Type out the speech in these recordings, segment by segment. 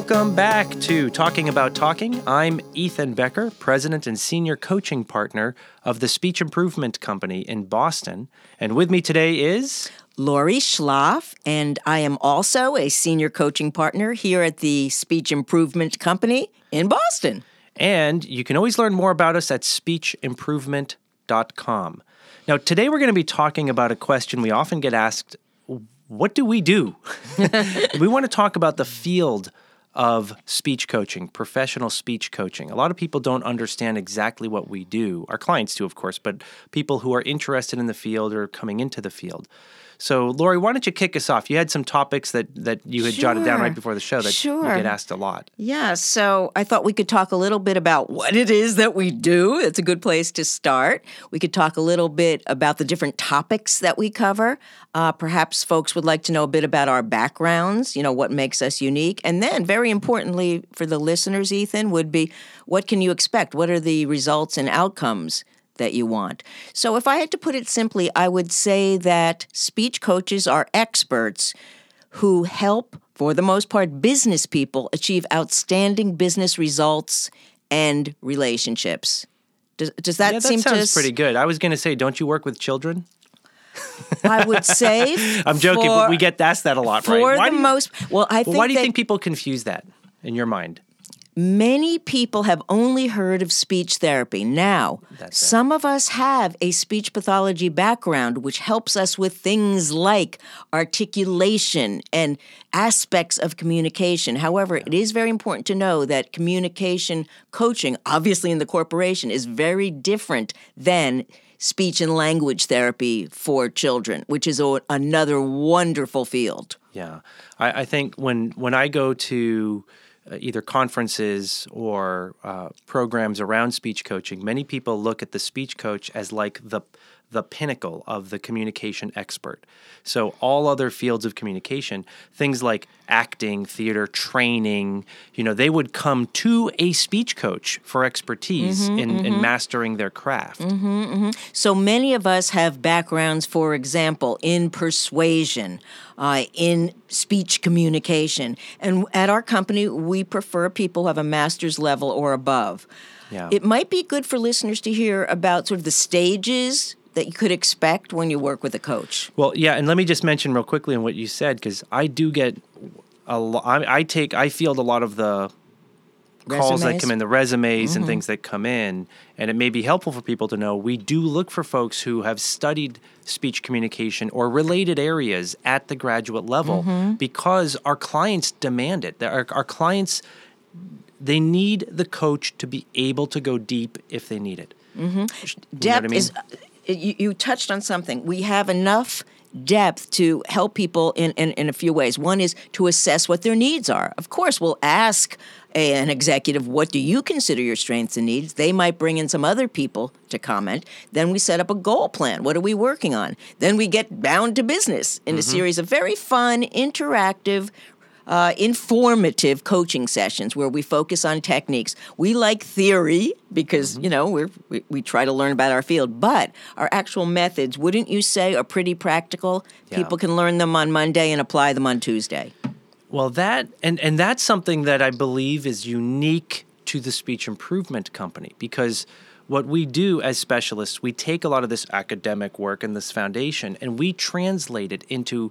Welcome back to Talking About Talking. I'm Ethan Becker, President and Senior Coaching Partner of the Speech Improvement Company in Boston. And with me today is Lori Schlaff, and I am also a Senior Coaching Partner here at the Speech Improvement Company in Boston. And you can always learn more about us at speechimprovement.com. Now, today we're going to be talking about a question we often get asked what do we do? we want to talk about the field of speech coaching, professional speech coaching. A lot of people don't understand exactly what we do. Our clients do, of course, but people who are interested in the field or coming into the field. So, Lori, why don't you kick us off? You had some topics that, that you had sure. jotted down right before the show that sure. you get asked a lot. Yeah, so I thought we could talk a little bit about what it is that we do. It's a good place to start. We could talk a little bit about the different topics that we cover. Uh, perhaps folks would like to know a bit about our backgrounds, you know, what makes us unique. And then, very importantly for the listeners, Ethan, would be what can you expect? What are the results and outcomes that you want. So, if I had to put it simply, I would say that speech coaches are experts who help, for the most part, business people achieve outstanding business results and relationships. Does, does that, yeah, that seem sounds to pretty good. I was going to say, don't you work with children? I would say. I'm joking, for, but we get asked that a lot, for right? For why the most, well, I think. why do you think people confuse that in your mind? Many people have only heard of speech therapy. Now, some of us have a speech pathology background, which helps us with things like articulation and aspects of communication. However, it is very important to know that communication coaching, obviously in the corporation, is very different than speech and language therapy for children, which is a, another wonderful field. Yeah, I, I think when when I go to either conferences or uh, programs around speech coaching, many people look at the speech coach as like the the pinnacle of the communication expert. So all other fields of communication, things like acting, theater, training, you know, they would come to a speech coach for expertise mm-hmm, in, mm-hmm. in, mastering their craft. Mm-hmm, so many of us have backgrounds, for example, in persuasion, uh, in speech communication. And at our company, we prefer people who have a master's level or above. Yeah. It might be good for listeners to hear about sort of the stages that you could expect when you work with a coach. Well, yeah, and let me just mention real quickly on what you said because I do get a lot. I, I take I field a lot of the calls that come in, the resumes mm-hmm. and things that come in, and it may be helpful for people to know we do look for folks who have studied speech communication or related areas at the graduate level mm-hmm. because our clients demand it. Our, our clients they need the coach to be able to go deep if they need it. Mm-hmm. Depth I mean? is you, you touched on something. We have enough depth to help people in, in, in, a few ways. One is to assess what their needs are. Of course, we'll ask a, an executive, What do you consider your strengths and needs? They might bring in some other people to comment. Then we set up a goal plan. What are we working on? Then we get bound to business in mm-hmm. a series of very fun, interactive, uh, informative coaching sessions where we focus on techniques. We like theory because mm-hmm. you know we we, we try to learn about our field, but our actual methods, wouldn't you say, are pretty practical? Yeah. People can learn them on Monday and apply them on Tuesday. Well, that and and that's something that I believe is unique to the speech improvement company because what we do as specialists, we take a lot of this academic work and this foundation and we translate it into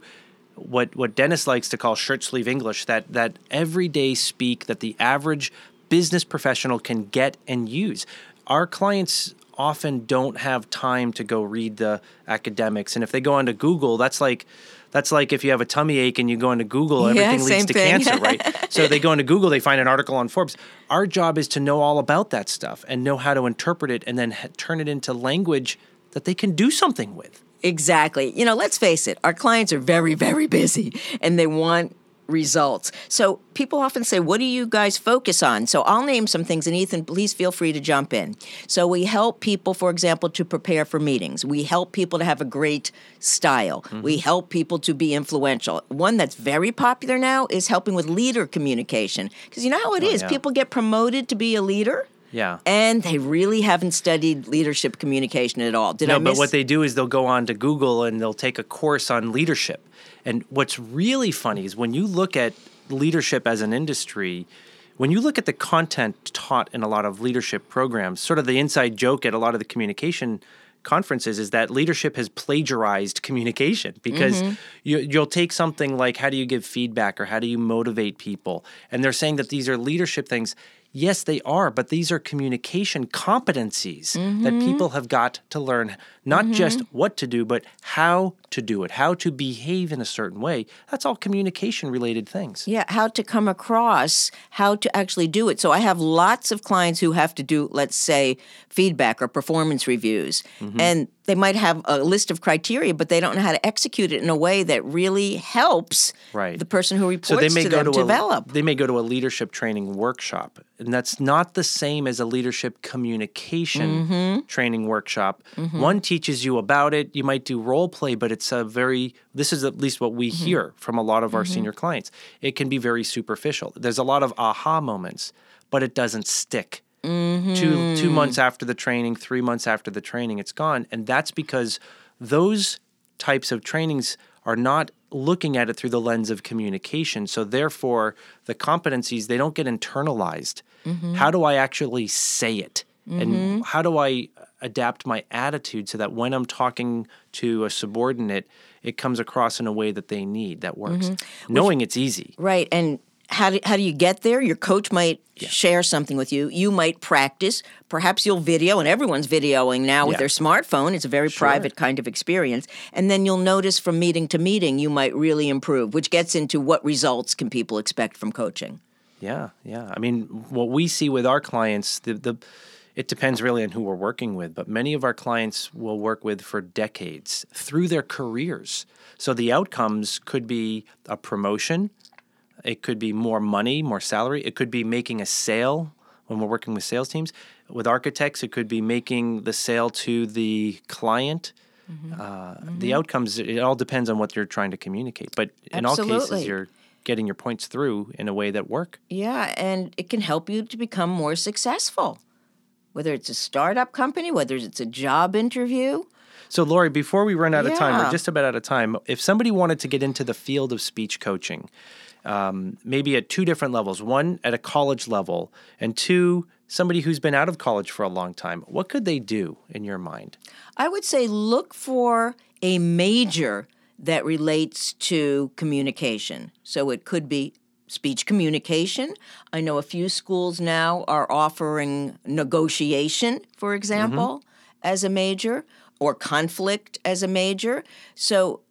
what what Dennis likes to call shirt sleeve English that that everyday speak that the average business professional can get and use. Our clients often don't have time to go read the academics and if they go onto Google that's like that's like if you have a tummy ache and you go into Google, everything yeah, leads to thing. cancer, right? so they go into Google, they find an article on Forbes. Our job is to know all about that stuff and know how to interpret it and then turn it into language that they can do something with. Exactly. You know, let's face it, our clients are very, very busy and they want results. So people often say, What do you guys focus on? So I'll name some things, and Ethan, please feel free to jump in. So we help people, for example, to prepare for meetings. We help people to have a great style. Mm-hmm. We help people to be influential. One that's very popular now is helping with leader communication. Because you know how it oh, is. Yeah. people get promoted to be a leader. Yeah. And they really haven't studied leadership communication at all. Did no, I miss? but what they do is they'll go on to Google and they'll take a course on leadership. And what's really funny is when you look at leadership as an industry, when you look at the content taught in a lot of leadership programs, sort of the inside joke at a lot of the communication conferences is that leadership has plagiarized communication because mm-hmm. you, will take something like how do you give feedback or how do you motivate people and they're saying that these are leadership things Yes, they are, but these are communication competencies mm-hmm. that people have got to learn not mm-hmm. just what to do, but how to do it, how to behave in a certain way. That's all communication related things. Yeah, how to come across, how to actually do it. So I have lots of clients who have to do, let's say, feedback or performance reviews. Mm-hmm. And they might have a list of criteria, but they don't know how to execute it in a way that really helps right. the person who reports so they may to go them to develop. A, they may go to a leadership training workshop, and that's not the same as a leadership communication mm-hmm. training workshop. Mm-hmm. One teaches you about it. You might do role play, but it's a very this is at least what we mm-hmm. hear from a lot of our mm-hmm. senior clients. It can be very superficial. There's a lot of aha moments, but it doesn't stick Mm-hmm. Two two months after the training, three months after the training, it's gone, and that's because those types of trainings are not looking at it through the lens of communication. So therefore, the competencies they don't get internalized. Mm-hmm. How do I actually say it? Mm-hmm. And how do I adapt my attitude so that when I'm talking to a subordinate, it comes across in a way that they need that works. Mm-hmm. Knowing Which, it's easy. Right. And how do, how do you get there? Your coach might yeah. share something with you. You might practice. Perhaps you'll video, and everyone's videoing now with yeah. their smartphone. It's a very sure. private kind of experience. And then you'll notice from meeting to meeting, you might really improve, which gets into what results can people expect from coaching. Yeah, yeah. I mean, what we see with our clients, the, the it depends really on who we're working with, but many of our clients will work with for decades through their careers. So the outcomes could be a promotion, it could be more money, more salary. It could be making a sale when we're working with sales teams. With architects, it could be making the sale to the client. Mm-hmm. Uh, mm-hmm. The outcomes, it all depends on what you're trying to communicate. But in Absolutely. all cases, you're getting your points through in a way that work. Yeah, and it can help you to become more successful, whether it's a startup company, whether it's a job interview. So, Lori, before we run out yeah. of time, we're just about out of time. If somebody wanted to get into the field of speech coaching, um, maybe at two different levels one at a college level, and two, somebody who's been out of college for a long time, what could they do in your mind? I would say look for a major that relates to communication. So it could be speech communication. I know a few schools now are offering negotiation, for example, mm-hmm. as a major, or conflict as a major. So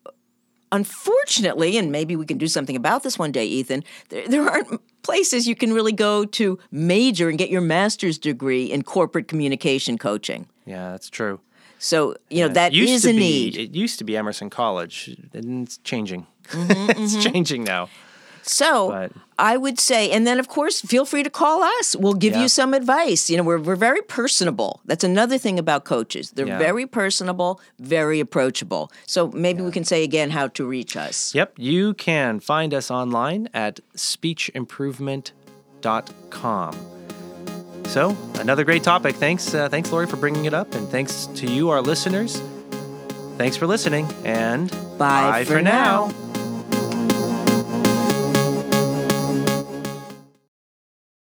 unfortunately, and maybe we can do something about this one day, Ethan, there, there, aren't places you can really go to major and get your master's degree in corporate communication coaching. Yeah, that's true. So, you know, that is a be, need. It used to be Emerson College, and it's changing. Mm-hmm, it's mm-hmm. changing now. So but. I would say, and then of course, feel free to call us. We'll give yeah. you some advice. You know, we're, we're very personable. That's another thing about coaches. They're yeah. very personable, very approachable. So maybe yeah. we can say again how to reach us. Yep. You can find us online at speechimprovement.com. So another great topic. Thanks, uh, thanks, Lori, for bringing it up, and thanks to you, our listeners. Thanks for listening, and bye, bye for, now. now.